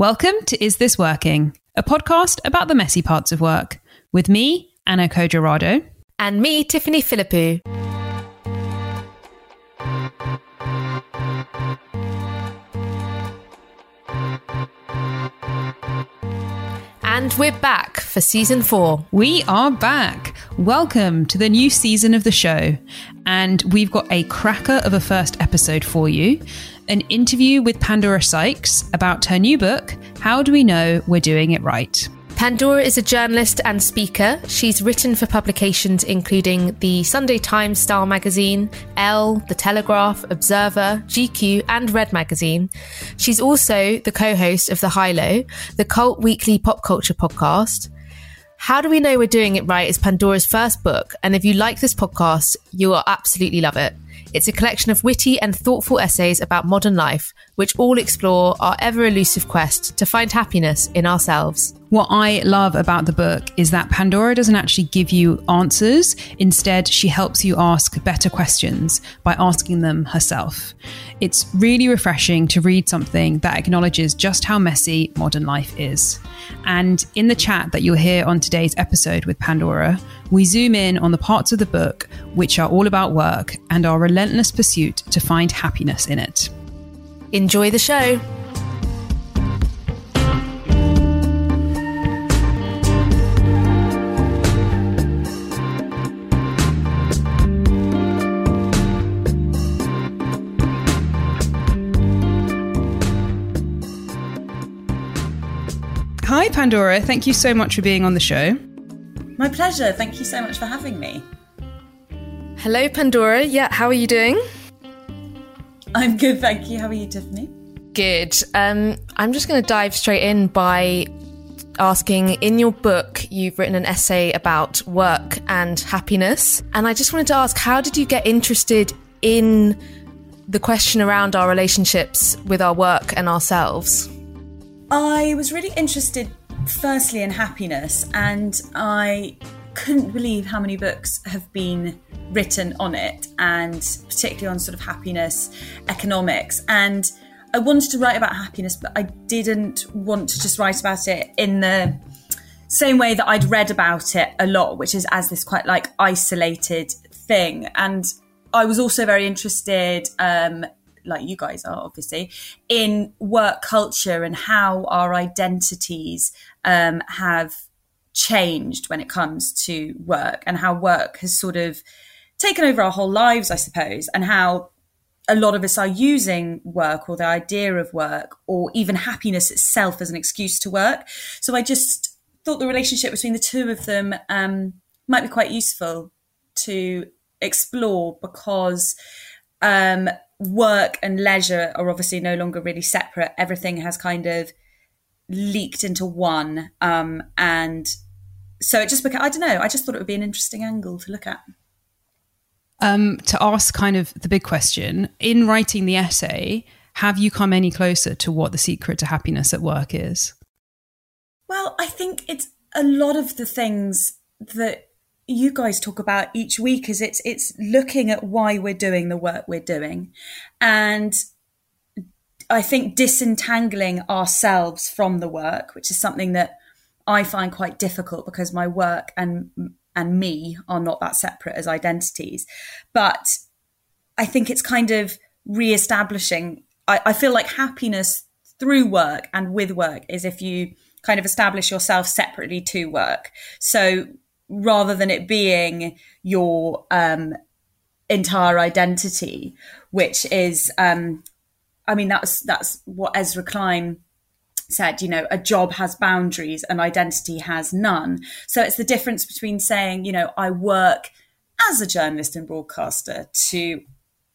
Welcome to Is This Working, a podcast about the messy parts of work, with me, Anna Codrea-Rado. And me, Tiffany Philippou. And we're back for season four. We are back. Welcome to the new season of the show. And we've got a cracker of a first episode for you an interview with Pandora Sykes about her new book, How Do We Know We're Doing It Right? Pandora is a journalist and speaker. She's written for publications including the Sunday Times Style magazine, Elle, The Telegraph, Observer, GQ, and Red magazine. She's also the co host of The High Low, the cult weekly pop culture podcast. How Do We Know We're Doing It Right is Pandora's first book, and if you like this podcast, you will absolutely love it. It's a collection of witty and thoughtful essays about modern life, which all explore our ever elusive quest to find happiness in ourselves. What I love about the book is that Pandora doesn't actually give you answers. Instead, she helps you ask better questions by asking them herself. It's really refreshing to read something that acknowledges just how messy modern life is. And in the chat that you'll hear on today's episode with Pandora, we zoom in on the parts of the book which are all about work and our relentless pursuit to find happiness in it. Enjoy the show. Hi, Pandora. Thank you so much for being on the show. My pleasure. Thank you so much for having me. Hello, Pandora. Yeah, how are you doing? I'm good, thank you. How are you, Tiffany? Good. Um, I'm just going to dive straight in by asking in your book, you've written an essay about work and happiness. And I just wanted to ask, how did you get interested in the question around our relationships with our work and ourselves? I was really interested, firstly, in happiness, and I couldn't believe how many books have been written on it, and particularly on sort of happiness, economics. And I wanted to write about happiness, but I didn't want to just write about it in the same way that I'd read about it a lot, which is as this quite like isolated thing. And I was also very interested um, like you guys are obviously in work culture and how our identities um, have changed when it comes to work and how work has sort of taken over our whole lives i suppose and how a lot of us are using work or the idea of work or even happiness itself as an excuse to work so i just thought the relationship between the two of them um, might be quite useful to explore because um, work and leisure are obviously no longer really separate. Everything has kind of leaked into one. Um, and so it just became, I don't know, I just thought it would be an interesting angle to look at. Um, to ask kind of the big question in writing the essay, have you come any closer to what the secret to happiness at work is? Well, I think it's a lot of the things that you guys talk about each week is it's it's looking at why we're doing the work we're doing and i think disentangling ourselves from the work which is something that i find quite difficult because my work and and me are not that separate as identities. But i think it's kind of re-establishing I, I feel like happiness through work and with work is if you kind of establish yourself separately to work. So rather than it being your um, entire identity, which is, um, I mean, that's that's what Ezra Klein said. You know, a job has boundaries, and identity has none. So it's the difference between saying, you know, I work as a journalist and broadcaster to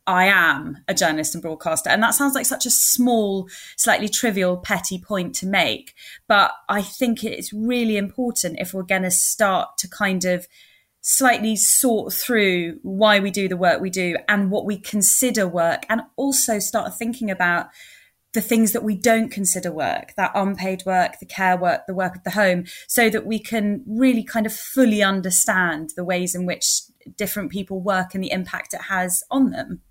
I am a journalist and broadcaster. And that sounds like such a small, slightly trivial, petty point to make. But I think it's really important if we're going to start to kind of slightly sort through why we do the work we do and what we consider work, and also start thinking about the things that we don't consider work, that unpaid work, the care work, the work of the home, so that we can really kind of fully understand the ways in which different people work and the impact it has on them.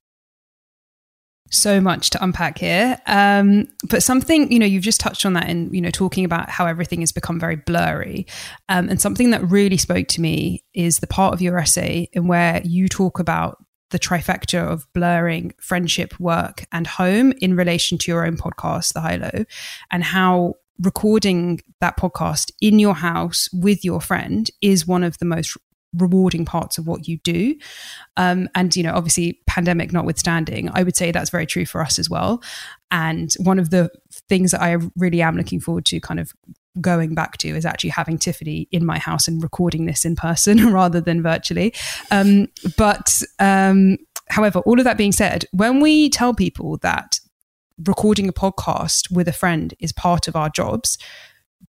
so much to unpack here. Um, but something, you know, you've just touched on that in, you know, talking about how everything has become very blurry. Um, and something that really spoke to me is the part of your essay in where you talk about the trifecta of blurring friendship, work, and home in relation to your own podcast, The High Low, and how recording that podcast in your house with your friend is one of the most rewarding parts of what you do. Um, and, you know, obviously, pandemic notwithstanding, I would say that's very true for us as well. And one of the things that I really am looking forward to kind of going back to is actually having Tiffany in my house and recording this in person rather than virtually. Um, but um, however, all of that being said, when we tell people that recording a podcast with a friend is part of our jobs,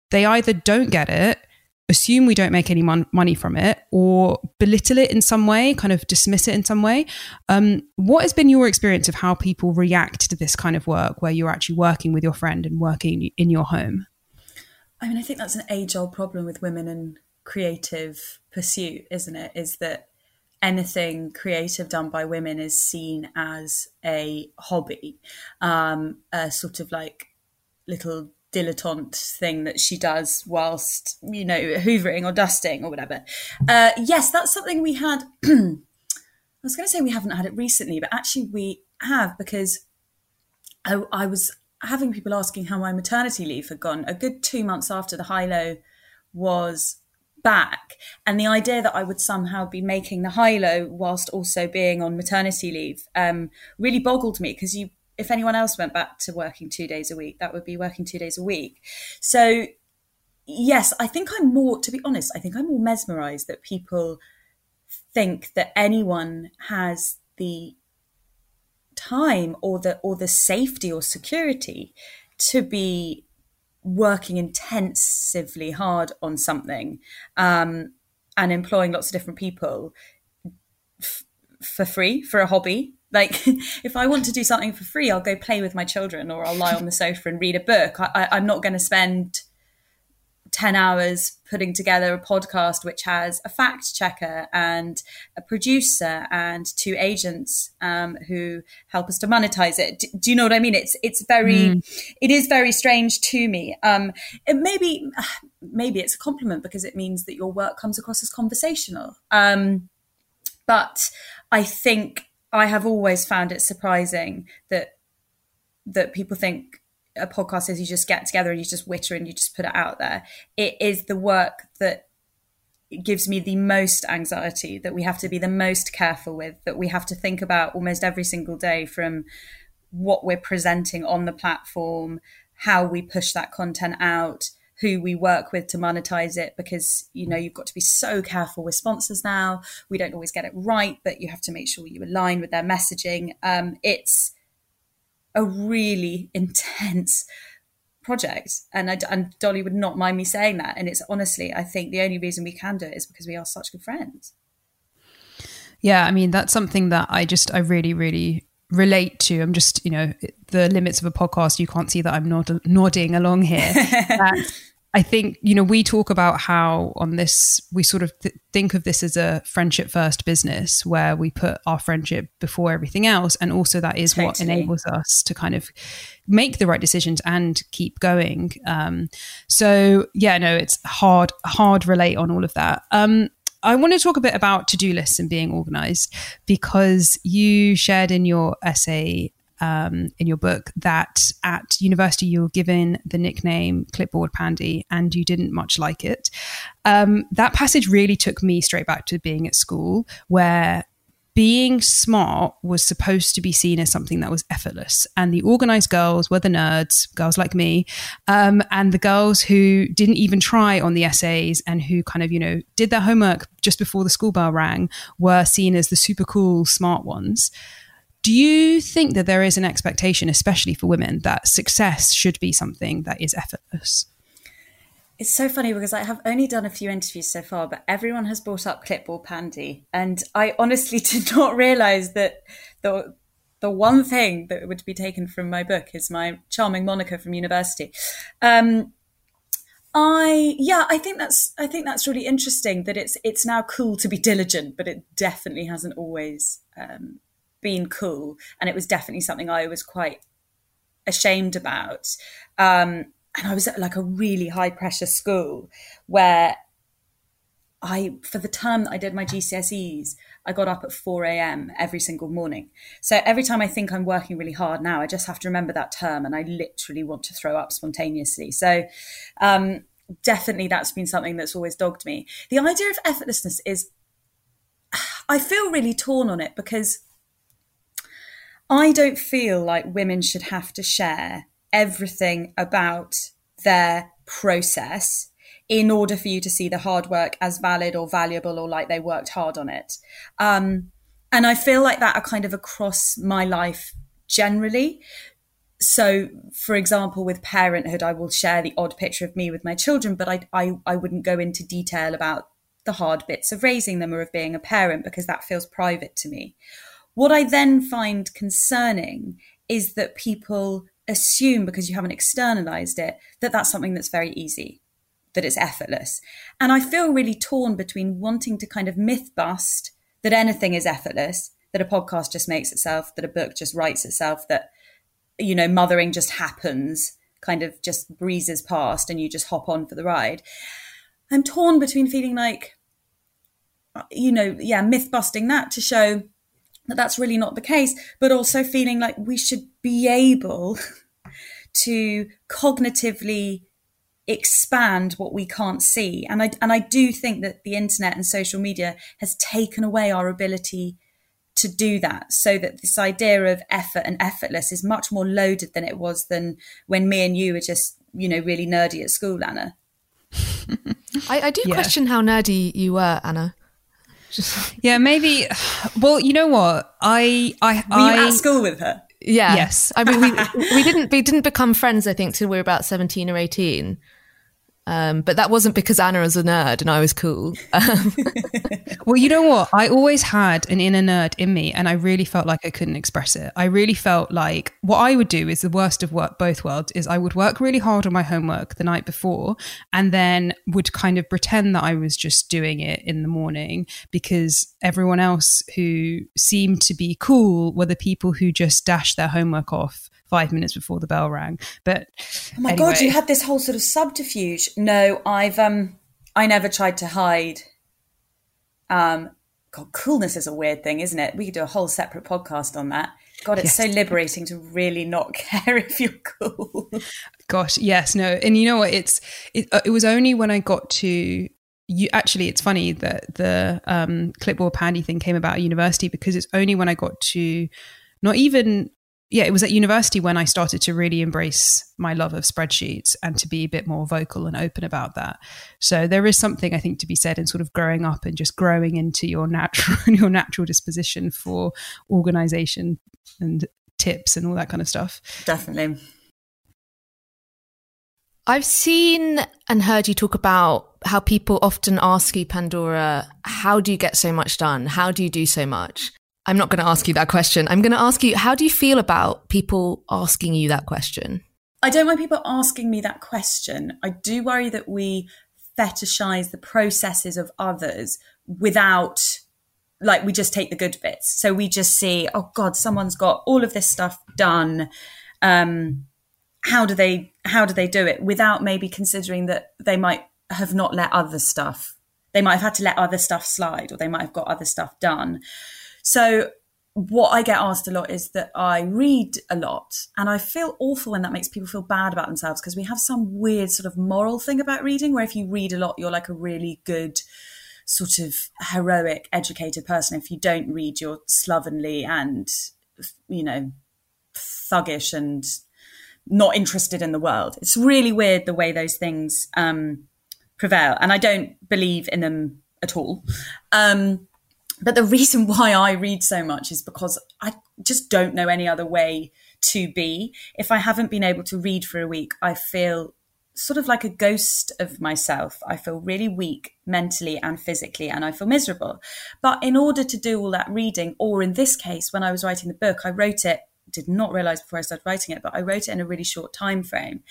they either don't get it assume we don't make any mon- money from it or belittle it in some way, kind of dismiss it in some way. Um, what has been your experience of how people react to this kind of work where you're actually working with your friend and working in your home? I mean, I think that's an age old problem with women and creative pursuit, isn't it? Is that anything creative done by women is seen as a hobby, um, a sort of like little dilettante thing that she does whilst you know hoovering or dusting or whatever uh, yes that's something we had i was going to say we haven't had it recently but actually we have because I, I, was having people asking how my maternity leave had gone a good two months after the high low was back and the idea that i would somehow be making the high low whilst also being on maternity leave um, really boggled me because you if anyone else went back to working two days a week, that would be working two days a week. So, yes, I think I'm more, to be honest, I think I'm more mesmerized that people think that anyone has the time or the or the safety or security to be working intensively hard on something um, and employing lots of different people f- for free for a hobby like, if I want to do something for free, I'll go play with my children or I'll lie on the sofa and read a book. I, am not going to spend 10 hours putting together a podcast which has a fact checker and a producer and two agents um, who help us to monetize it. Do, do, you know what I mean? It's it's very mm. it is very strange to me. Um, it maybe maybe it's a compliment because it means that your work comes across as conversational. Um, but I think I have always found it surprising that that people think a podcast is you just get together and you just witter and you just put it out there. It is the work that gives me the most anxiety that we have to be the most careful with that we have to think about almost every single day from what we're presenting on the platform how we push that content out who we work with to monetize it because you know you've got to be so careful with sponsors now we don't always get it right but you have to make sure you align with their messaging um, it's a really intense project. And, I, and dolly would not mind me saying that. And it's honestly i think the only reason we can do it is because we are such good friends. Yeah i mean that's something that i just i really really relate to. I'm just you know the limits of a podcast you can't see that i'm nod- nodding along here I think, you know, we talk about how on this, we sort of th- think of this as a friendship first business where we put our friendship before everything else. And also, that is totally. what enables us to kind of make the right decisions and keep going. Um, so, yeah, no, it's hard, hard relate on all of that. Um, I want to talk a bit about to do lists and being organized because you shared in your essay um, in your book that at university you were given the nickname clipboard pandy and you didn't much like it. Um, that passage really took me straight back to being at school where being smart was supposed to be seen as something that was effortless. And the organized girls were the nerds, girls like me, um, and the girls who didn't even try on the essays and who kind of, you know, did their homework just before the school bell rang were seen as the super cool, smart ones. Do you think that there is an expectation, especially for women, that success should be something that is effortless? It's so funny because I have only done a few interviews so far, but everyone has brought up clipboard pandy, and I honestly did not realize that the the one thing that would be taken from my book is my charming moniker from university. Um, I yeah, I think that's I think that's really interesting that it's it's now cool to be diligent, but it definitely hasn't always um, been cool. And it was definitely something I was quite ashamed about. Um, and I was at like a really high pressure school where I, for the term that I did my GCSEs, I got up at 4 a.m. every single morning. So every time I think I'm working really hard now, I just have to remember that term and I literally want to throw up spontaneously. So um, definitely that's been something that's always dogged me. The idea of effortlessness is, I feel really torn on it because I don't feel like women should have to share everything about their process in order for you to see the hard work as valid or valuable or like they worked hard on it. Um, and I feel like that are kind of across my life generally. So, for example, with parenthood, I will share the odd picture of me with my children, but I, I, I wouldn't go into detail about the hard bits of raising them or of being a parent because that feels private to me. What I then find concerning is that people assume because you haven't externalized it that that's something that's very easy that it's effortless. And I feel really torn between wanting to kind of myth bust that anything is effortless, that a podcast just makes itself, that a book just writes itself, that, you know, mothering just happens, kind of just breezes past and you just hop on for the ride. I'm torn between feeling like, uh, you know, yeah, myth busting that to show that that's really not the case, but also feeling like we should be able to cognitively expand what we can't see. And I and I do think that the internet and social media has taken away our ability to do that so that this idea of effort and effortless is much more loaded than it was than when me and you were just, you know, really nerdy at school, Anna. I, I, do yeah. question how nerdy you were, Anna. Just... Yeah, maybe. Well, you know what? I, I, were I, you at school with her? Yeah. Yes. I mean, we, we didn't we didn't become friends. I think till we were about seventeen or eighteen. Um, but that wasn't because Anna was a nerd and I was cool. Um, well, you know what? I always had an inner nerd in me, and I really felt like I couldn't express it. I really felt like what I would do is the worst of work, both worlds. Is I would work really hard on my homework the night before, and then would kind of pretend that I was just doing it in the morning because everyone else who seemed to be cool were the people who just dashed their homework off five minutes before the bell rang. But oh my anyway. god, you had this whole sort of subterfuge. No, I've um, I never tried to hide. Um, God, coolness is a weird thing, isn't it? We could do a whole separate podcast on that. God, it's yes. so liberating to really not care if you're cool. Gosh, yes, no, and you know what? It's it, uh, it was only when I got to you actually it's funny that the um, clipboard pandy thing came about at university because it's only when I got to not even yeah, it was at university when I started to really embrace my love of spreadsheets and to be a bit more vocal and open about that. So there is something I think to be said in sort of growing up and just growing into your natural your natural disposition for organization and tips and all that kind of stuff. Definitely. I've seen and heard you talk about how people often ask you, Pandora, how do you get so much done? How do you do so much? I'm not going to ask you that question. I'm going to ask you, how do you feel about people asking you that question? I don't mind people asking me that question. I do worry that we fetishize the processes of others without, like, we just take the good bits. So we just see, oh God, someone's got all of this stuff done. Um, how do they how do they do it without maybe considering that they might have not let other stuff they might have had to let other stuff slide or they might have got other stuff done so what I get asked a lot is that I read a lot and I feel awful when that makes people feel bad about themselves because we have some weird sort of moral thing about reading where if you read a lot, you're like a really good sort of heroic, educated person. If you don't read, you're slovenly and, you know, thuggish and not interested in the world. It's really weird the way those things um, prevail. And I don't believe in them at all. Um, but the reason why I read so much is because I just don't know any other way to be. If I haven't been able to read for a week, I feel sort of like a ghost of myself. I feel really weak mentally and physically, and I feel miserable. But in order to do all that reading, or in this case, when I was writing the book, I wrote it, did not realize before I started writing it, but I wrote it in a really short time frame.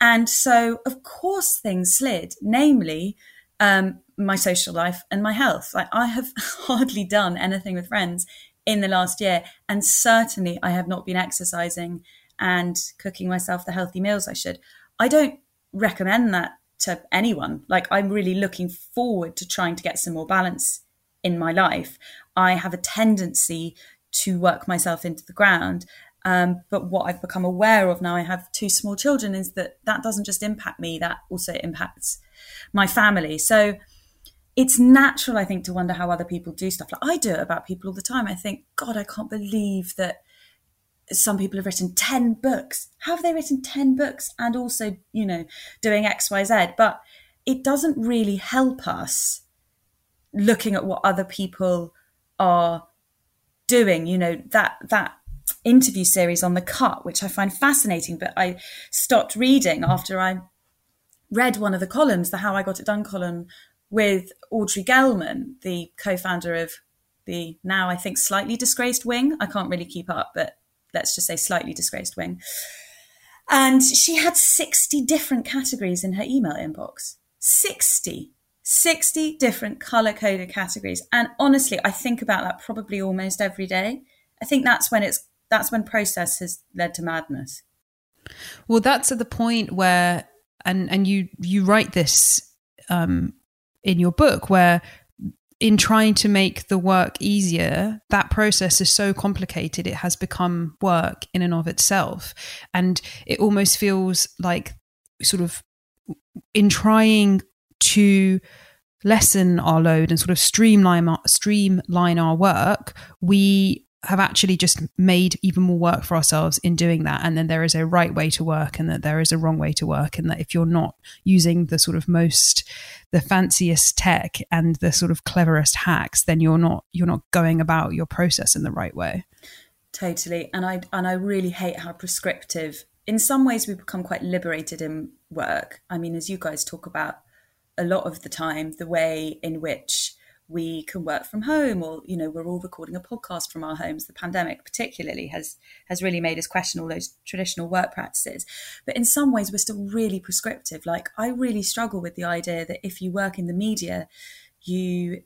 And so, of course, things slid, namely, um, my social life and my health. Like I have hardly done anything with friends in the last year. And certainly I have not been exercising and cooking myself the healthy meals I should. I don't recommend that to anyone. Like, I'm really looking forward to trying to get some more balance in my life. I have a tendency to work myself into the ground. Um, but what I've become aware of now, I have two small children, is that that doesn't just impact me, that also impacts my family. So it's natural, I think, to wonder how other people do stuff. Like I do it about people all the time. I think, God, I can't believe that some people have written 10 books. How have they written 10 books and also, you know, doing XYZ? But it doesn't really help us looking at what other people are doing. You know, that, that interview series on the cut, which I find fascinating, but I stopped reading after I read one of the columns, the How I Got It Done column with Audrey Gelman, the co-founder of the now I think slightly disgraced Wing. I can't really keep up, but let's just say slightly disgraced Wing. And she had 60 different categories in her email inbox. 60. 60 different color coded categories. And honestly, I think about that probably almost every day. I think that's when it's that's when process has led to madness. Well, that's at the point where and and you you write this um in your book where in trying to make the work easier, that process is so complicated, it has become work in and of itself. And it almost feels like, sort of, in trying to lessen our load and sort of streamline our, streamline our work, we have actually just made even more work for ourselves in doing that. And then there is a right way to work and that there is a wrong way to work. And that if you're not using the sort of most, the fanciest tech and the sort of cleverest hacks, then you're not, you're not going about your process in the right way. Totally. And I, and I really hate how prescriptive, in some ways, we become quite liberated in work. I mean, as you guys talk about a lot of the time, the way in which we can work from home or you know we're all recording a podcast from our homes. The pandemic particularly has has really made us question all those traditional work practices. But in some ways we're still really prescriptive. Like i really struggle with the idea that if you work in the media you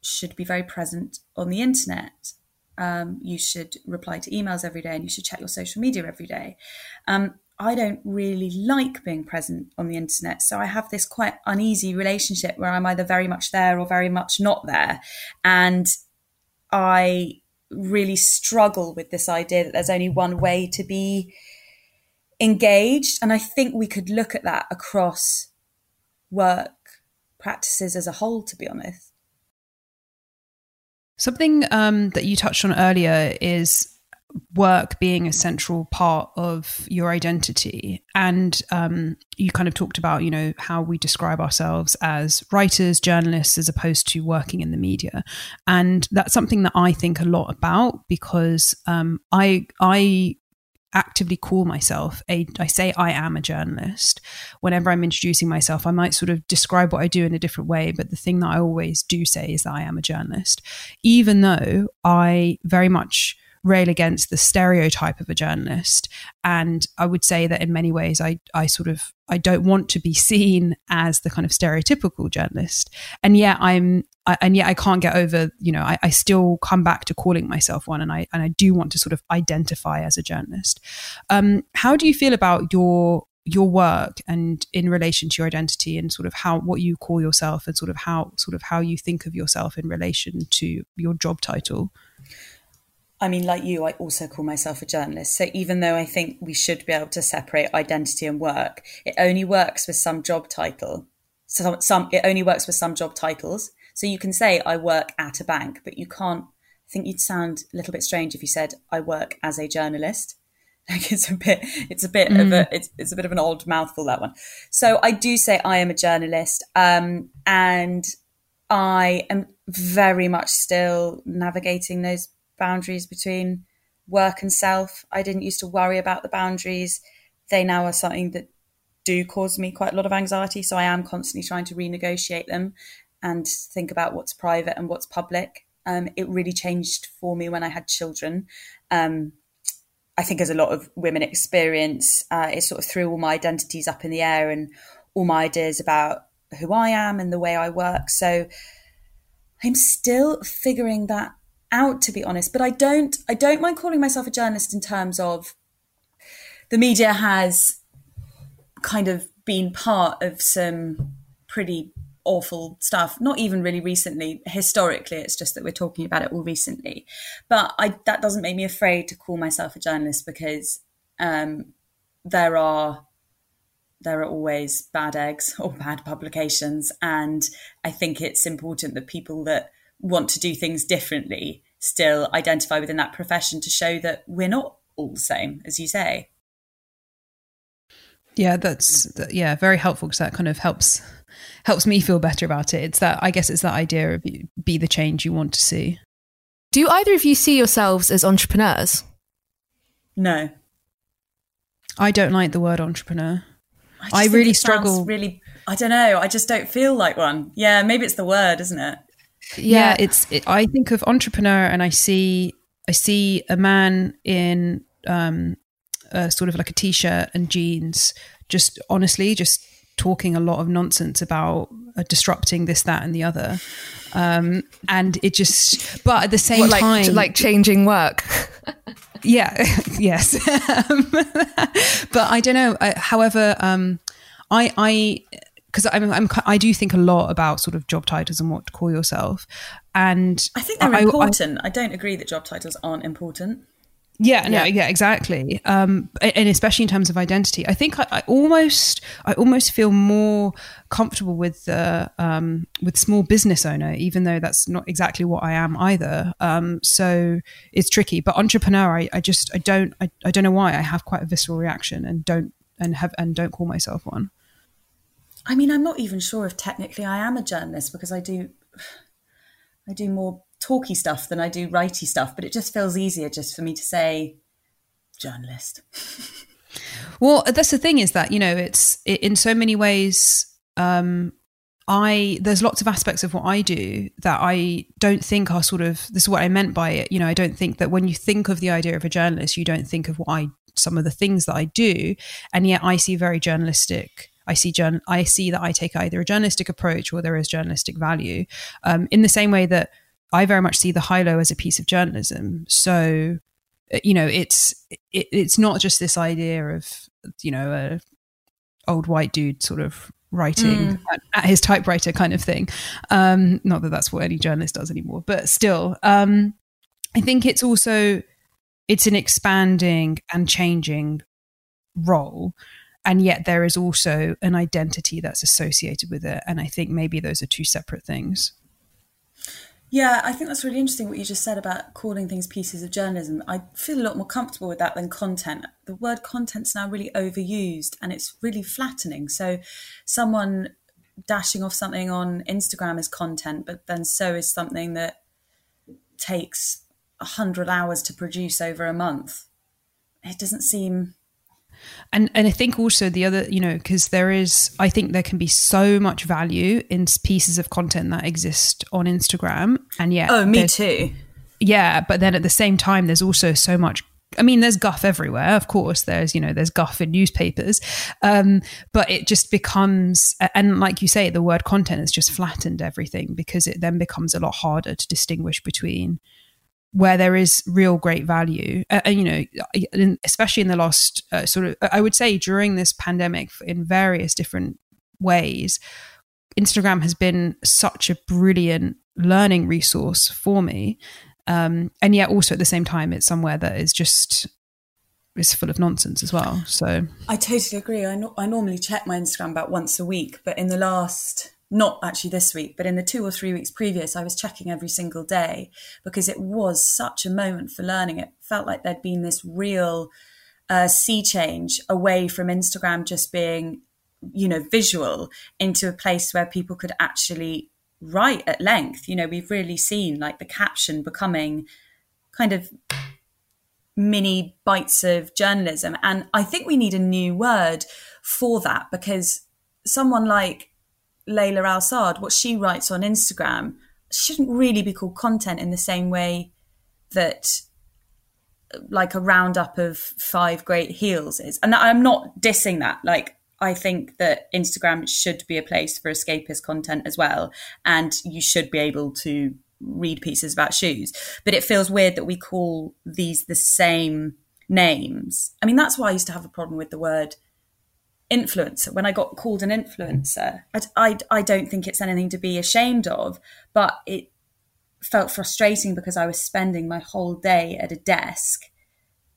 should be very present on the internet. Um, you should reply to emails every day and you should check your social media every day. Um, I don't really like being present on the internet. So I have this quite uneasy relationship where I'm either very much there or very much not there. And I really struggle with this idea that there's only one way to be engaged. And I think we could look at that across work practices as a whole, to be honest. Something um, that you touched on earlier is work being a central part of your identity. And um, you kind of talked about, you know, how we describe ourselves as writers, journalists, as opposed to working in the media. And that's something that I think a lot about because um, I, I actively call myself a I say I am a journalist whenever I'm introducing myself I might sort of describe what I do in a different way but the thing that I always do say is that I am a journalist even though I very much rail against the stereotype of a journalist. And I would say that in many ways, I, I sort of, I don't want to be seen as the kind of stereotypical journalist. And yet I'm, I, and yet I can't get over, you know, I, I still come back to calling myself one and I, and I do want to sort of identify as a journalist. Um, how do you feel about your, your work and in relation to your identity and sort of how what you call yourself and sort of how sort of how you think of yourself in relation to your job title I mean, like you, I also call myself a journalist. So even though I think we should be able to separate identity and work, it only works with some job title. So some it only works with some job titles. So you can say I work at a bank, but you can't. I think you'd sound a little bit strange if you said I work as a journalist. Like it's a bit, it's a bit mm. of a, mm. it's, it's a bit of an old mouthful that one. So I do say I am a journalist, um, and I am very much still navigating those boundaries between work and self. I didn't used to worry about the boundaries. They now are something that do cause me quite a lot of anxiety. So I am constantly trying to renegotiate them and think about what's private and what's public. Um, it really changed for me when I had children. Um, I think, as a lot of women experience, uh, it sort of threw all my identities up in the air and all my ideas about who I am and the way I work. So I'm still figuring that out to be honest but i don't i don't mind calling myself a journalist in terms of the media has kind of been part of some pretty awful stuff not even really recently. Historically it's just that we're talking about it all recently. But I, that doesn't make me afraid to call myself a journalist because um, there are there are always bad eggs or bad publications. And i think it's important that people that want to do things differently still identify within that profession to show that we're not all the same as you say. Yeah that's yeah very helpful because that kind of helps helps me feel better about it. It's that i guess it's that idea of be the change you want to see. Do either of you see yourselves as entrepreneurs? No. I don't like the word entrepreneur. I, I really struggle really i don't know i just don't feel like one. Yeah maybe it's the word isn't it yeah, yeah it's it, i think of entrepreneur and i see i see a man in um uh, sort of like a t-shirt and jeans just honestly just talking a lot of nonsense about uh, disrupting this that and the other. Um and it just but at the same what, like, time like changing work? Yeah yes. But i don't know I, however um i i because I'm, I'm i do think a lot about sort of job titles and what to call yourself and i think they're I, important I, I don't agree that job titles aren't important yeah, no, yeah, yeah exactly. Um, and especially in terms of identity, I think I, I almost, I almost feel more comfortable with the um, with small business owner, even though that's not exactly what I am either. Um, so it's tricky. But entrepreneur, I, I just, I don't, I, I don't know why I have quite a visceral reaction and don't and have and don't call myself one. I mean, I'm not even sure if technically I am a journalist because I do, I do more talky stuff than I do righty stuff, but it just feels easier just for me to say journalist. well, that's the thing is that, you know, it's it, in so many ways, um, I there's lots of aspects of what I do that I don't think are sort of this is what I meant by it. You know, I don't think that when you think of the idea of a journalist, you don't think of what I some of the things that I do, and yet I see very journalistic I see journal. I see that I take either a journalistic approach or there is journalistic value. Um, in the same way that I very much see the high low as a piece of journalism. So, uh, you know, it's it, it's not just this idea of you know a old white dude sort of writing mm. at, at, his typewriter kind of thing. Um, not that that's what any journalist does anymore, but still, um, I think it's also it's an expanding and changing role and yet there is also an identity that's associated with it and i think maybe those are two separate things yeah, I think that's really interesting what you just said about calling things pieces of journalism. I feel a lot more comfortable with that than content. The word content's now really overused and it's really flattening. So, someone dashing off something on Instagram is content, but then so is something that takes a hundred hours to produce over a month. It doesn't seem and and I think also the other, you know, because there is, I think there can be so much value in pieces of content that exist on Instagram, and yet, oh, me too. Yeah, but then at the same time, there's also so much I mean, there's guff everywhere. Of course, there's you know there's guff in newspapers, um, but it just becomes and like you say, the word content has just flattened everything because it then becomes a lot harder to distinguish between where there is real great value. Uh, you know, especially in the last uh, sort of, I would say during this pandemic, in various different ways, Instagram has been such a brilliant learning resource for me. Um, and yet, also at the same time, it's somewhere that is just is full of nonsense as well. So I totally agree. I, no- I normally check my Instagram about once a week, but in the last not actually this week, but in the two or three weeks previous, I was checking every single day because it was such a moment for learning. It felt like there'd been this real uh, sea change away from Instagram just being, you know, visual into a place where people could actually write at length. You know, we've really seen like the caption becoming kind of mini bites of journalism. And I think we need a new word for that because someone like Layla Al Saad, what she writes on Instagram, shouldn't really be called content in the same way that like a roundup of five great heels is. And I'm not dissing that. Like I think that Instagram should be a place for escapist content as well. And you should be able to read pieces about shoes. But it feels weird that we call these the same names. I mean, that's why I used to have a problem with the word influencer. When I got called an influencer, I, I, I don't think it's anything to be ashamed of, but it felt frustrating because I was spending my whole day at a desk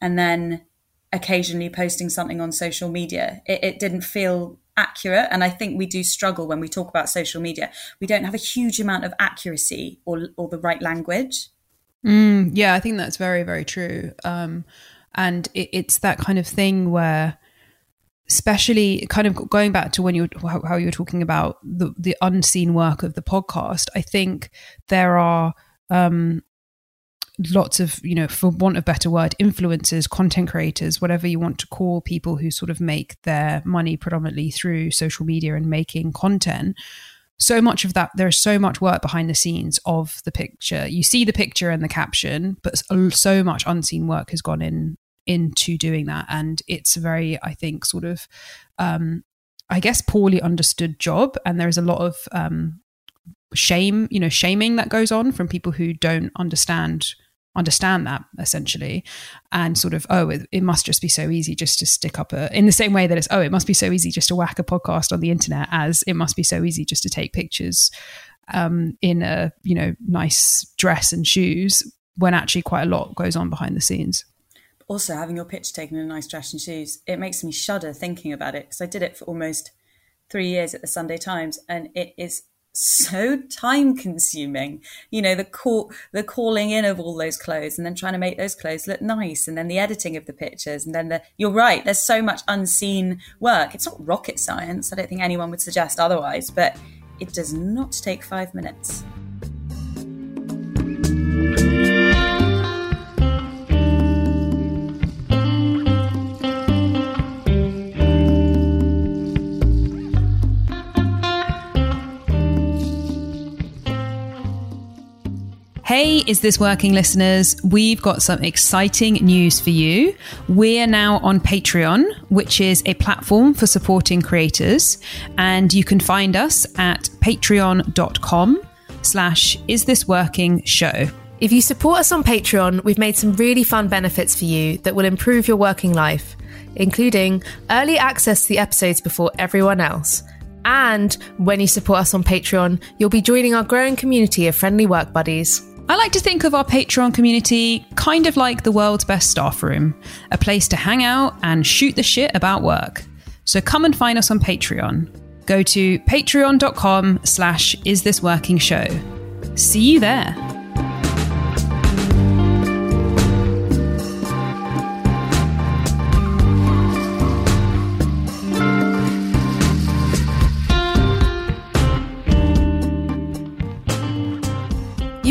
and then occasionally posting something on social media. It, it, didn't feel accurate. And I think we do struggle when we talk about social media. We don't have a huge amount of accuracy or, or the right language. Mm, yeah, I think that's very, very true. Um, and it, it's that kind of thing where, especially kind of going back to when you how, how you were talking about the, the unseen work of the podcast, I think there are um, lots of you know for want of better word influencers content creators whatever you want to call people who sort of make their money predominantly through social media and making content. So much of that there's so much work behind the scenes of the picture. You see the picture and the caption but so much unseen work has gone in into doing that. And it's a very i think sort of um i guess poorly understood job. And there is a lot of um shame you know shaming that goes on from people who don't understand understand that essentially. And sort of oh it, it, must just be so easy just to stick up a in the same way that it's oh it must be so easy just to whack a podcast on the internet as it must be so easy just to take pictures um, in a you know nice dress and shoes when actually quite a lot goes on behind the scenes also having your picture taken in a nice dress and shoes it makes me shudder thinking about it because i did it for almost three years at the sunday times and it is so time consuming you know the call the calling in of all those clothes and then trying to make those clothes look nice and then the editing of the pictures and then the you're right there's so much unseen work. It's not rocket science i don't think anyone would suggest otherwise but it does not take 5 minutes Hey, is this working, listeners? We've got some exciting news for you. We're now on Patreon, which is a platform for supporting creators. And you can find us at patreon.com slash is this working show. If you support us on Patreon, we've made some really fun benefits for you that will improve your working life, including early access to the episodes before everyone else. And when you support us on Patreon, you'll be joining our growing community of friendly work buddies. I like to think of our Patreon community kind of like the world's best staff room, a place to hang out and shoot the shit about work. So come and find us on Patreon. Go to patreon.com slash is this working show. See you there.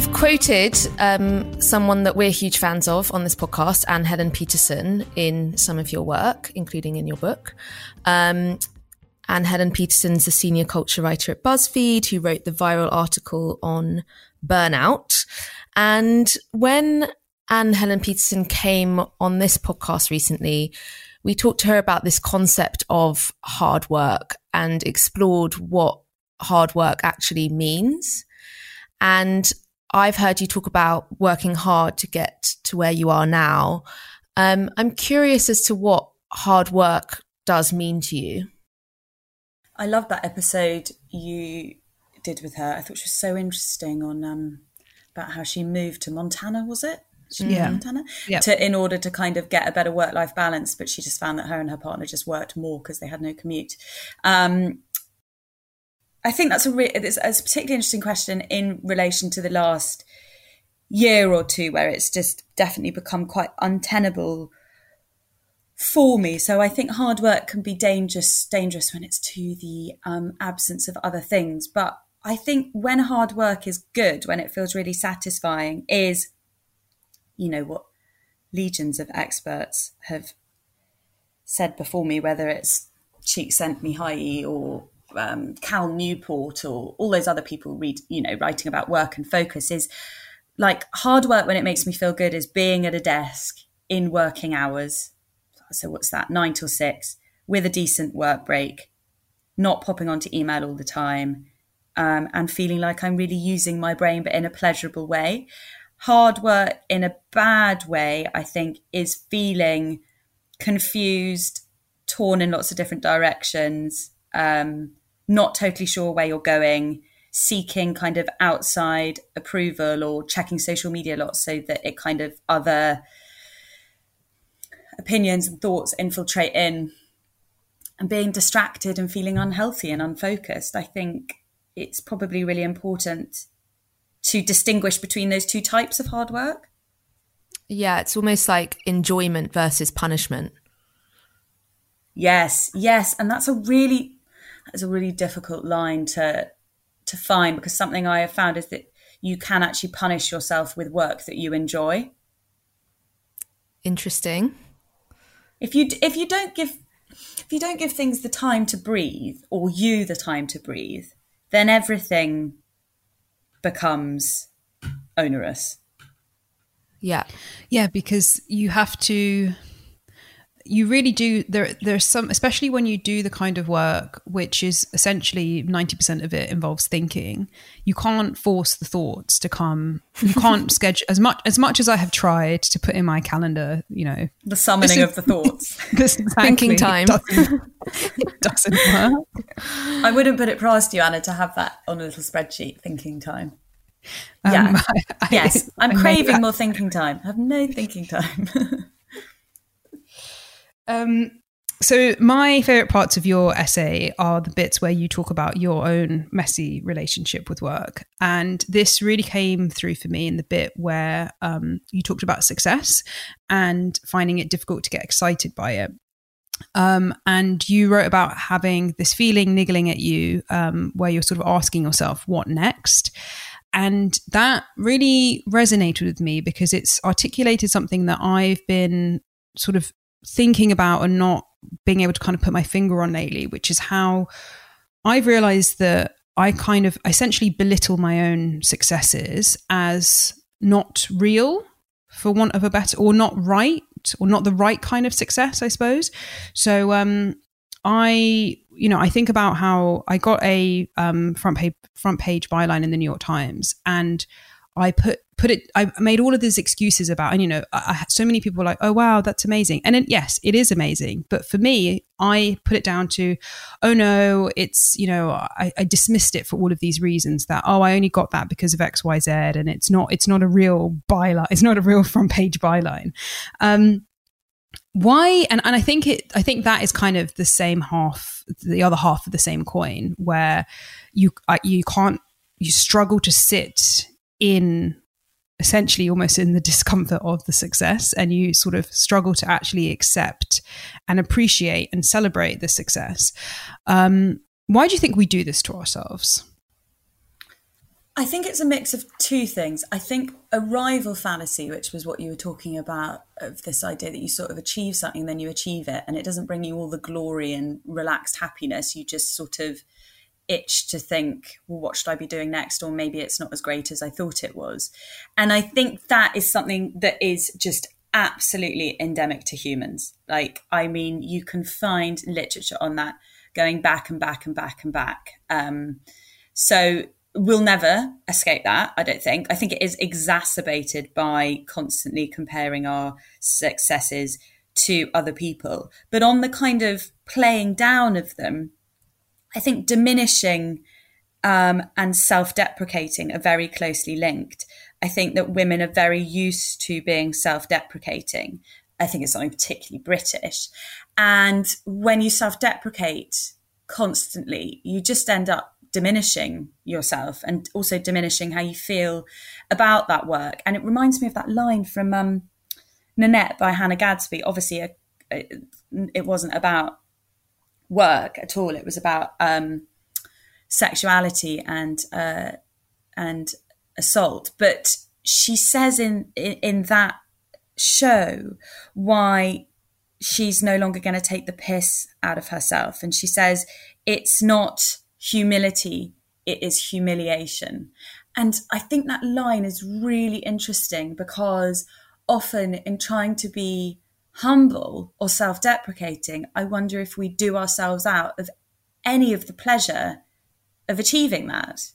Quoted um, someone that we're huge fans of on this podcast, Anne Helen Petersen, in some of your work, including in your book. Um, Anne Helen Petersen's a senior culture writer at BuzzFeed who wrote the viral article on burnout. And when Anne Helen Petersen came on this podcast recently, we talked to her about this concept of hard work and explored what hard work actually means. And I've heard you talk about working hard to get to where you are now. Um, I'm curious as to what hard work does mean to you. I love that episode you did with her. I thought she was so interesting on um, about how she moved to Montana. Was it? yeah. Montana. Yep. To in order to kind of get a better work life balance, but she just found that her and her partner just worked more because they had no commute. Um, I think that's a, re- it's, a particularly interesting question in relation to the last year or two, where it's just definitely become quite untenable for me. So I think hard work can be dangerous, dangerous when it's to the um, absence of other things. But I think when hard work is good, when it feels really satisfying, is, you know, what legions of experts have said before me, whether it's Csikszentmihalyi or um, Cal Newport or all those other people read, you know, writing about work and focus is like hard work when it makes me feel good is being at a desk in working hours. So what's that? Nine till six with a decent work break, not popping onto email all the time, um, and feeling like I'm really using my brain, but in a pleasurable way. Hard work in a bad way, I think, is feeling confused, torn in lots of different directions, um, not totally sure where you're going, seeking kind of outside approval or checking social media a lot so that it kind of other opinions and thoughts infiltrate in and being distracted and feeling unhealthy and unfocused. I think it's probably really important to distinguish between those two types of hard work. Yeah, it's almost like enjoyment versus punishment. Yes, yes, and that's a really that's a really difficult line to to find because something I have found is that you can actually punish yourself with work that you enjoy. Interesting. If you if you don't give if you don't give things the time to breathe or you the time to breathe, then everything becomes onerous. Yeah. Yeah, because you have to you really do there there's some especially when you do the kind of work which is essentially 90% of it involves thinking you can't force the thoughts to come. You can't schedule as much as much as i have tried to put in my calendar you know. The summoning is, of the thoughts. this exactly thinking time. doesn't, it doesn't work. I wouldn't put it past you anna to have that on a little spreadsheet thinking time. Um, yeah. I, yes. I'm I craving more thinking time. I have no thinking time Um, so, my favorite parts of your essay are the bits where you talk about your own messy relationship with work. And this really came through for me in the bit where um, you talked about success and finding it difficult to get excited by it. Um, and you wrote about having this feeling niggling at you um, where you're sort of asking yourself, what next? And that really resonated with me because it's articulated something that I've been sort of thinking about and not being able to kind of put my finger on lately, which is how I've realized that I kind of essentially belittle my own successes as not real, for want of a better, or not right, or not the right kind of success, I suppose. So, um, I, you know, I think about how I got a um, front page front page byline in the New York Times, and I put put it i made all of these excuses about and you know I, so many people were like oh wow that's amazing. And yes it is amazing. But for me i put it down to oh no it's you know I, I dismissed it for all of these reasons that oh i only got that because of xyz and it's not it's not a real byline it's not a real front page byline. Um why and, and i think it i think that is kind of the same half the other half of the same coin where you you can't you struggle to sit in essentially almost in the discomfort of the success and you sort of struggle to actually accept and appreciate and celebrate the success. Um, why do you think we do this to ourselves? I think it's a mix of two things. I think arrival fallacy, which was what you were talking about, of this idea that you sort of achieve something, then you achieve it, and it doesn't bring you all the glory and relaxed happiness. You just sort of itch to think, well, what should I be doing next? Or maybe it's not as great as I thought it was. And I think that is something that is just absolutely endemic to humans. Like, I mean, you can find literature on that going back and back and back and back. Um, so we'll never escape that, I don't think. I think it is exacerbated by constantly comparing our successes to other people. But on the kind of playing down of them, I think diminishing um, and self deprecating are very closely linked. I think that women are very used to being self deprecating. I think it's something particularly British. And when you self deprecate constantly, you just end up diminishing yourself and also diminishing how you feel about that work. And it reminds me of that line from um, Nanette by Hannah Gadsby. Obviously, a, a, it wasn't about work at all. It was about um, sexuality and uh, and assault. But she says in, in, in that show why she's no longer going to take the piss out of herself, and she says it's not humility; it is humiliation. And I think that line is really interesting because often in trying to be humble or self deprecating, I wonder if we do ourselves out of any of the pleasure of achieving that.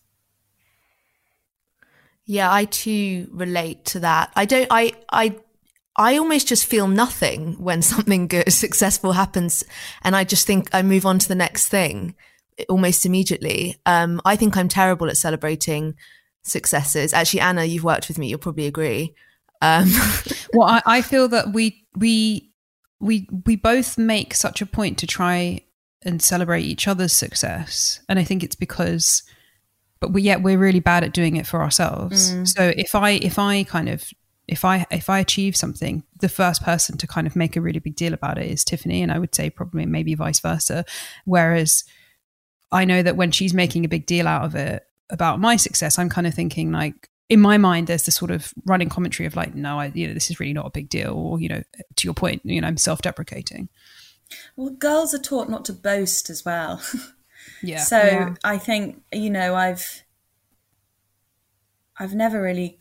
Yeah, I too relate to that. I don't, I, I, I almost just feel nothing when something good, successful happens. And I just think I move on to the next thing almost immediately. Um, I think I'm terrible at celebrating successes. Actually, Anna, you've worked with me. You'll probably agree. Um, well, I, I feel that we, we, we, we both make such a point to try and celebrate each other's success. And I think it's because but we yet we're really bad at doing it for ourselves. Mm. So if I if I kind of if I if I achieve something, the first person to kind of make a really big deal about it is Tiffany, and I would say probably maybe vice versa. Whereas I know that when she's making a big deal out of it about my success, I'm kind of thinking like in my mind, there's this sort of running commentary of like, no, I you know this is really not a big deal, or you know, to your point, you know, I'm self-deprecating. Well, girls are taught not to boast as well. Yeah. So yeah. I think you know I've I've never really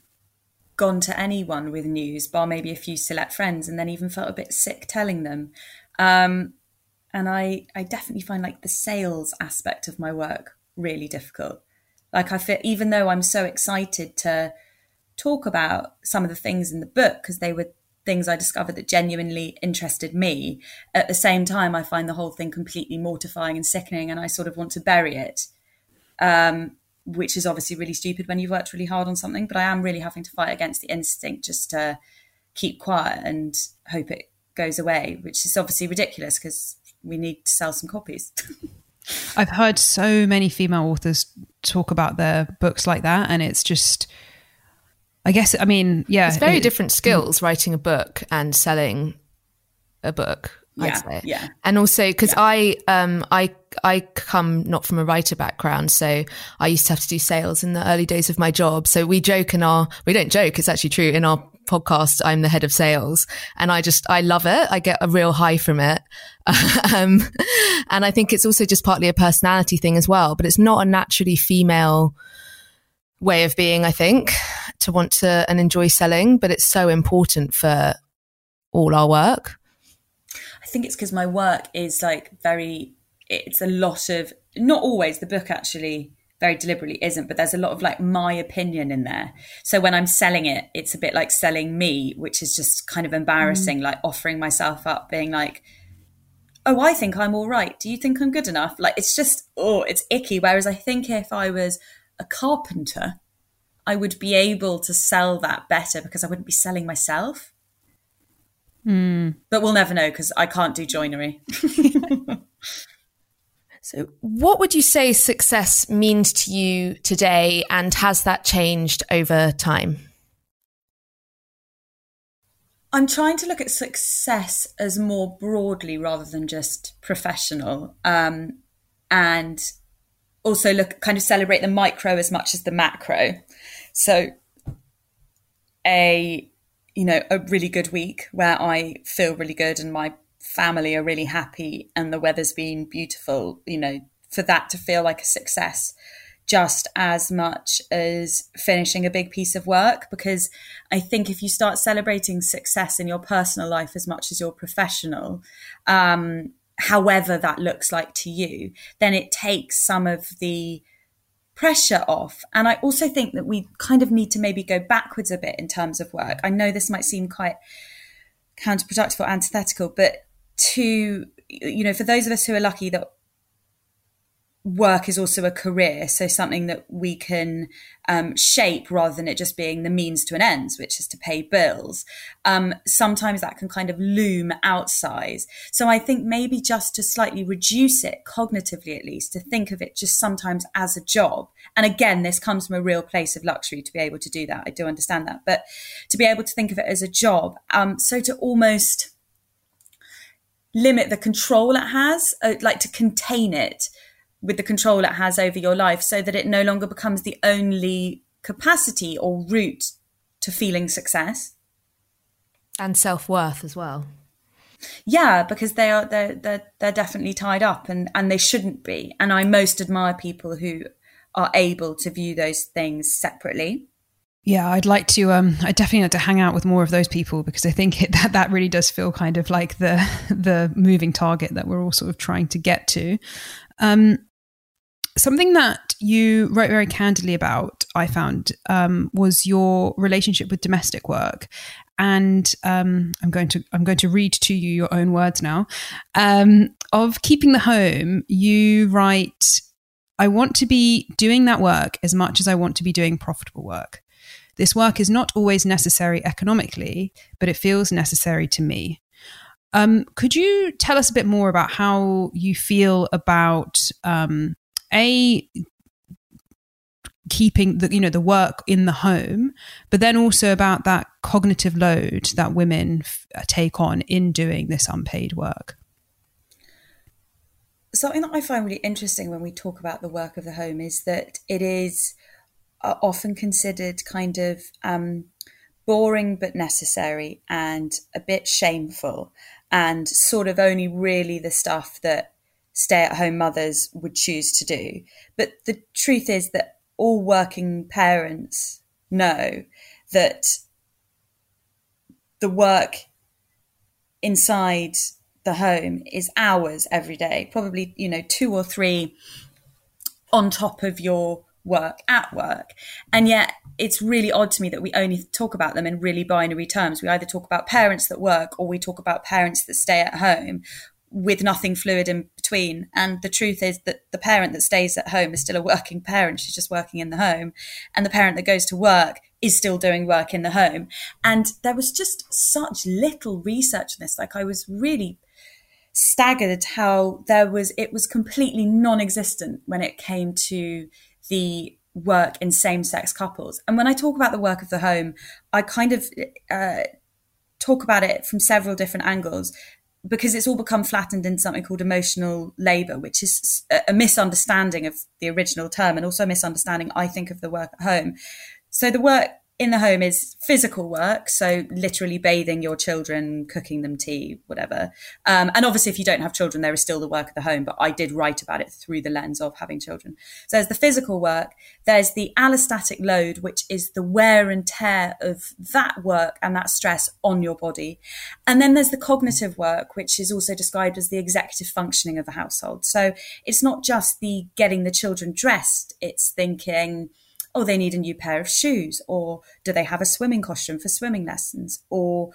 gone to anyone with news, bar maybe a few select friends, and then even felt a bit sick telling them. Um, and I I definitely find like the sales aspect of my work really difficult. Like I feel even though I'm so excited to talk about some of the things in the book because they were things I discovered that genuinely interested me. At the same time, I find the whole thing completely mortifying and sickening, and I sort of want to bury it. Um, which is obviously really stupid when you've worked really hard on something, but I am really having to fight against the instinct just to keep quiet and hope it goes away, which is obviously ridiculous because we need to sell some copies. I've heard so many female authors talk about their books like that, and it's just I guess, I mean, yeah. It's very it, different skills writing a book and selling a book. Yeah, I'd say. yeah. And also because yeah. I, um, I, I come not from a writer background, so I used to have to do sales in the early days of my job. So we joke in our, we don't joke, it's actually true. In our podcast, I'm the head of sales and I just, I love it. I get a real high from it. um, and I think it's also just partly a personality thing as well, but it's not a naturally female way of being, I think, to want to and enjoy selling, but it's so important for all our work. I think it's because my work is like very, it's a lot of, not always, the book actually very deliberately isn't, but there's a lot of like my opinion in there. So when I'm selling it, it's a bit like selling me, which is just kind of embarrassing, mm. like offering myself up, being like, oh, I think I'm all right. Do you think I'm good enough? Like it's just, oh, it's icky. Whereas I think if I was a carpenter, I would be able to sell that better because I wouldn't be selling myself. Mm. But we'll never know because I can't do joinery. so, what would you say success means to you today, and has that changed over time? I'm trying to look at success as more broadly rather than just professional. Um, and also look kind of celebrate the micro as much as the macro. So a you know a really good week where I feel really good and my family are really happy and the weather's been beautiful, you know, for that to feel like a success just as much as finishing a big piece of work because I think if you start celebrating success in your personal life as much as your professional, um, however that looks like to you, then it takes some of the pressure off. And I also think that we kind of need to maybe go backwards a bit in terms of work. I know this might seem quite counterproductive or antithetical, but to, you know, for those of us who are lucky that work is also a career, so something that we can um, shape rather than it just being the means to an end, which is to pay bills. Um, sometimes that can kind of loom outsize. So I think maybe just to slightly reduce it cognitively, at least, to think of it just sometimes as a job. And again, this comes from a real place of luxury to be able to do that. I do understand that, but to be able to think of it as a job. Um, so to almost limit the control it has, uh, like to contain it with the control it has over your life so that it no longer becomes the only capacity or route to feeling success. And self-worth as well. Yeah because they are they're, they're they're definitely tied up and and they shouldn't be. And i most admire people who are able to view those things separately yeah, I'd like to. Um, I definitely like to hang out with more of those people because I think it, that that really does feel kind of like the the moving target that we're all sort of trying to get to. Um, something that you wrote very candidly about, I found, um, was your relationship with domestic work. And um, I'm going to I'm going to read to you your own words now. Um, of keeping the home, you write, "I want to be doing that work as much as I want to be doing profitable work. This work is not always necessary economically, but it feels necessary to me. Um, could you tell us a bit more about how you feel about um, a keeping the you know the work in the home, but then also about that cognitive load that women f- take on in doing this unpaid work? Something that I find really interesting when we talk about the work of the home is that it is uh, often considered kind of um, boring but necessary and a bit shameful and sort of only really the stuff that stay at home mothers would choose to do. But the truth is that all working parents know that the work inside the home is hours every day, probably, you know, two or three on top of your work at work. And yet it's really odd to me that we only talk about them in really binary terms. We either talk about parents that work or we talk about parents that stay at home with nothing fluid in between. And the truth is that the parent that stays at home is still a working parent. She's just working in the home. And the parent that goes to work is still doing work in the home. And there was just such little research on this. Like I was really staggered how there was, it was completely non existent when it came to the work in same sex couples. And when I talk about the work of the home, I kind of uh, talk about it from several different angles because it's all become flattened into something called emotional labor, which is a misunderstanding of the original term and also a misunderstanding, I think, of the work at home. So the work in the home is physical work, so literally bathing your children, cooking them tea, whatever. Um, and obviously, if you don't have children, there is still the work of the home, but I did write about it through the lens of having children. So there's the physical work, there's the allostatic load, which is the wear and tear of that work and that stress on your body. And then there's the cognitive work, which is also described as the executive functioning of the household. So it's not just the getting the children dressed, it's thinking, oh, they need a new pair of shoes, or do they have a swimming costume for swimming lessons, or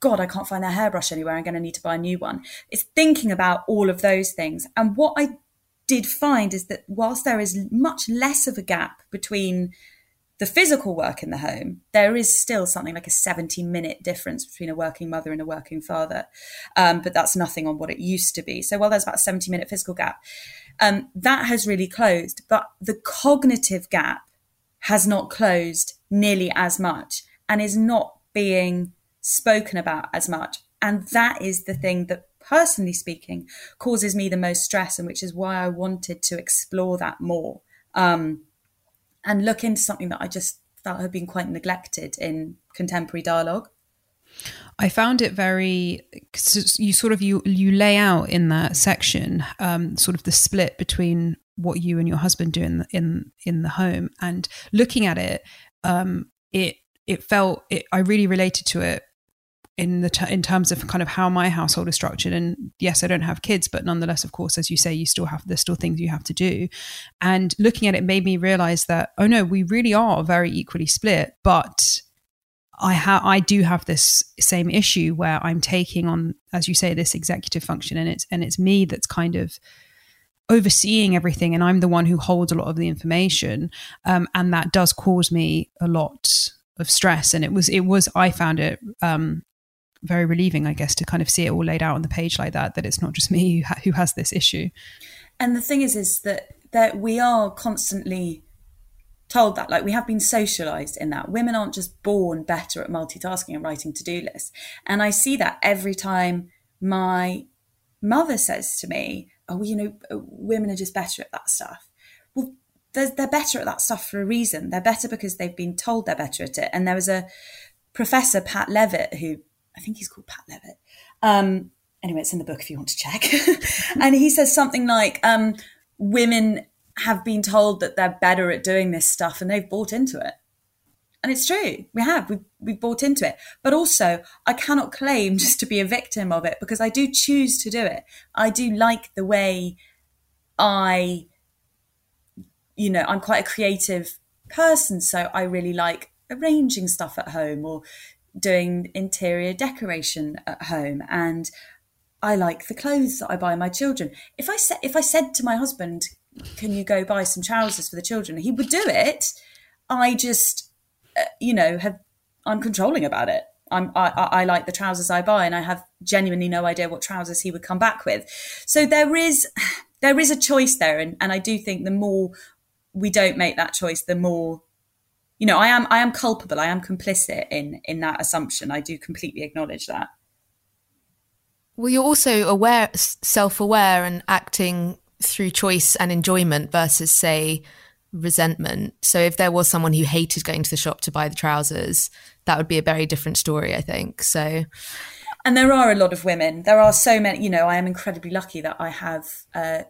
God, I can't find their hairbrush anywhere. I'm going to need to buy a new one. It's thinking about all of those things. And what I did find is that whilst there is much less of a gap between the physical work in the home, there is still something like a 70 minute difference between a working mother and a working father. Um, but that's nothing on what it used to be. So while there's about a 70 minute physical gap, um, that has really closed. But the cognitive gap has not closed nearly as much and is not being spoken about as much. And that is the thing that, personally speaking, causes me the most stress, and which is why I wanted to explore that more um, and look into something that I just felt had been quite neglected in contemporary dialogue. I found it very you sort of you you lay out in that section um, sort of the split between what you and your husband do in the, in in the home. And looking at it um, it it felt it, I really related to it in the in terms of kind of how my household is structured. And yes I don't have kids but nonetheless of course as you say you still have there's still things you have to do. And looking at it made me realize that oh no we really are very equally split but I have I do have this same issue where I'm taking on, as you say, this executive function, and it's and it's me that's kind of overseeing everything, and I'm the one who holds a lot of the information, um, and that does cause me a lot of stress. And it was it was I found it um, very relieving, I guess, to kind of see it all laid out on the page like that. That it's not just me who, ha- who has this issue. And the thing is, is that that we are constantly told that like we have been socialized in that. Women aren't just born better at multitasking and writing to-do lists. And i see that every time my mother says to me oh you know women are just better at that stuff. Well they're, they're better at that stuff for a reason. They're better because they've been told they're better at it. And there was a professor pat levitt who i think he's called pat levitt. Um, anyway it's in the book if you want to check. And he says something like um, women have been told that they're better at doing this stuff and they've bought into it. And it's true. We have. We've, we've bought into it. But also, I cannot claim just to be a victim of it because I do choose to do it. I do like the way I you know, I'm quite a creative person, so I really like arranging stuff at home or doing interior decoration at home and I like the clothes that I buy my children. If I said if I said to my husband, "Can you go buy some trousers for the children?" he would do it. I just, uh, you know, have I'm controlling about it. I'm, I, I like the trousers I buy, and I have genuinely no idea what trousers he would come back with. So there is there is a choice there, and, and I do think the more we don't make that choice, the more you know. I am I am culpable. I am complicit in in that assumption. I do completely acknowledge that. Well, you're also aware, self-aware, and acting through choice and enjoyment versus, say, resentment. So if there was someone who hated going to the shop to buy the trousers, that would be a very different story, I think. So and there are a lot of women. There are so many, you know, I am incredibly lucky that I have uh,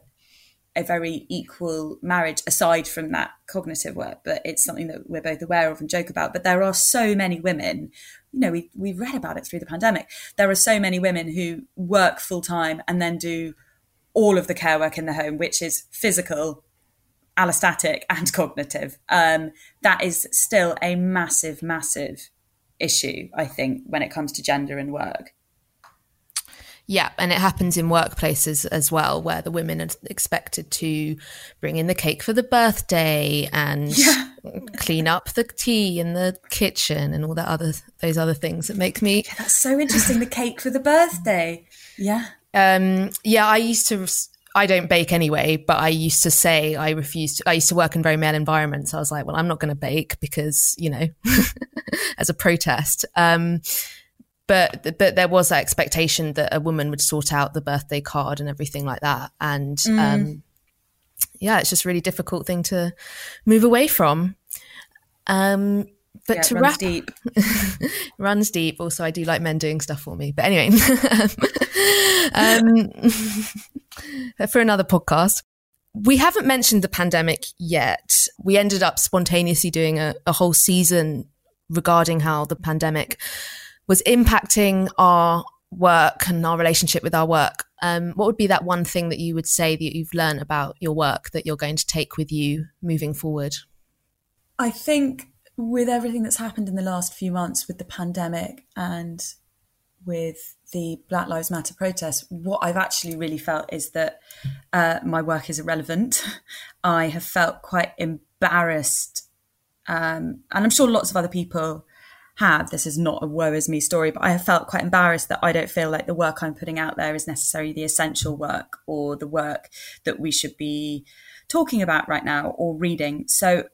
a very equal marriage aside from that cognitive work, but it's something that we're both aware of and joke about. But there are so many women, you know, we, we've read about it through the pandemic. There are so many women who work full time and then do all of the care work in the home, which is physical, allostatic and cognitive. Um, that is still a massive, massive issue, I think, when it comes to gender and work. Yeah, and it happens in workplaces as well, where the women are expected to bring in the cake for the birthday and yeah. clean up the tea in the kitchen and all that other those other things that make me. Yeah, that's so interesting. the cake for the birthday. Yeah. Um, yeah, I used to I don't bake anyway, but I used to say I refused. To, I used to work in very male environments. I was like, well, I'm not going to bake because you know, as a protest. Um, but but there was that expectation that a woman would sort out the birthday card and everything like that, and mm. um, yeah, it's just a really difficult thing to move away from. Um, but yeah, to runs wrap deep. runs deep. Also i do like men doing stuff for me. But anyway um, for another podcast. We haven't mentioned the pandemic yet. We ended up spontaneously doing a, a whole season regarding how the pandemic was impacting our work and our relationship with our work. Um, what would be that one thing that you would say that you've learned about your work that you're going to take with you moving forward? I think with everything that's happened in the last few months with the pandemic and with the Black Lives Matter protests, what I've actually really felt is that uh, my work is irrelevant. I have felt quite embarrassed, um, and I'm sure lots of other people have. This is not a woe is me story, but I have felt quite embarrassed that I don't feel like the work I'm putting out there is necessarily the essential work or the work that we should be talking about right now or reading. So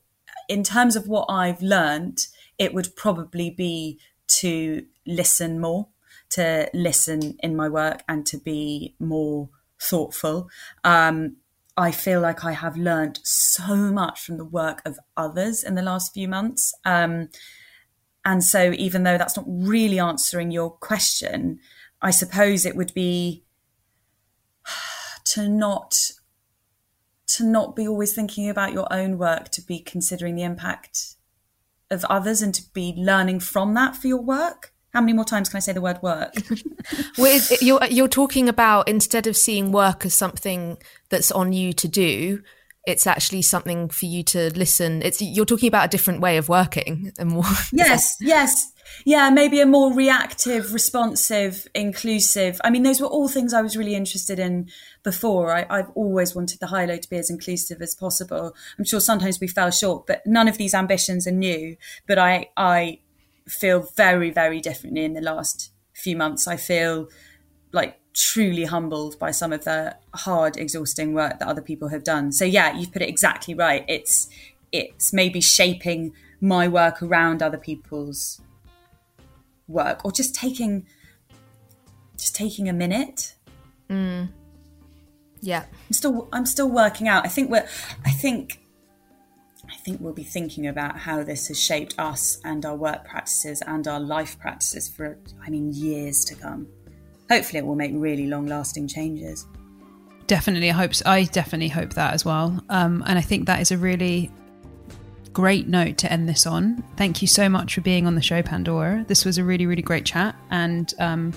in terms of what I've learned, it would probably be to listen more, to listen in my work and to be more thoughtful. Um, I feel like I have learned so much from the work of others in the last few months. Um, and so, even though that's not really answering your question, I suppose it would be to not to not be always thinking about your own work, to be considering the impact of others and to be learning from that for your work. How many more times can I say the word work? With you're you're talking about instead of seeing work as something that's on you to do, it's actually something for you to listen. It's you're talking about a different way of working and more. Yes, yes, yeah, maybe a more reactive, responsive, inclusive. I mean, those were all things I was really interested in before. I, have always wanted the high low to be as inclusive as possible. I'm sure sometimes we fell short, but none of these ambitions are new. But I, I feel very, very differently in the last few months. I feel like truly humbled by some of the hard, exhausting work that other people have done. So yeah, you've put it exactly right. It's it's maybe shaping my work around other people's work or just taking just taking a minute. Mm. yeah. I'm still i'm still working out. I think we're i think i think we'll be thinking about how this has shaped us and our work practices and our life practices for i mean years to come. Hopefully it will make really long lasting changes. Definitely i hope i definitely hope that as well. Um, and i think that is a really great note to end this on. Thank you so much for being on the show, Pandora. This was a really, really great chat, and um,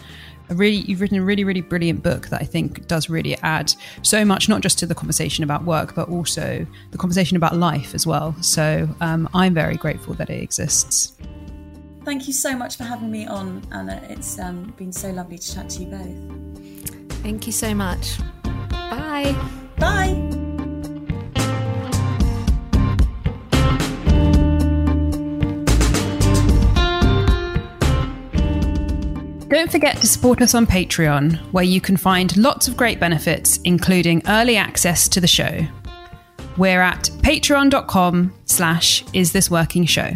a really you've written a really, really brilliant book that I think does really add so much, not just to the conversation about work, but also the conversation about life as well. So um, I'm very grateful that it exists. Thank you so much for having me on, Anna. It's um, been so lovely to chat to you both. Thank you so much. Bye. Bye. Don't forget to support us on Patreon, where you can find lots of great benefits, including early access to the show. We're at patreon.com slash is this working show.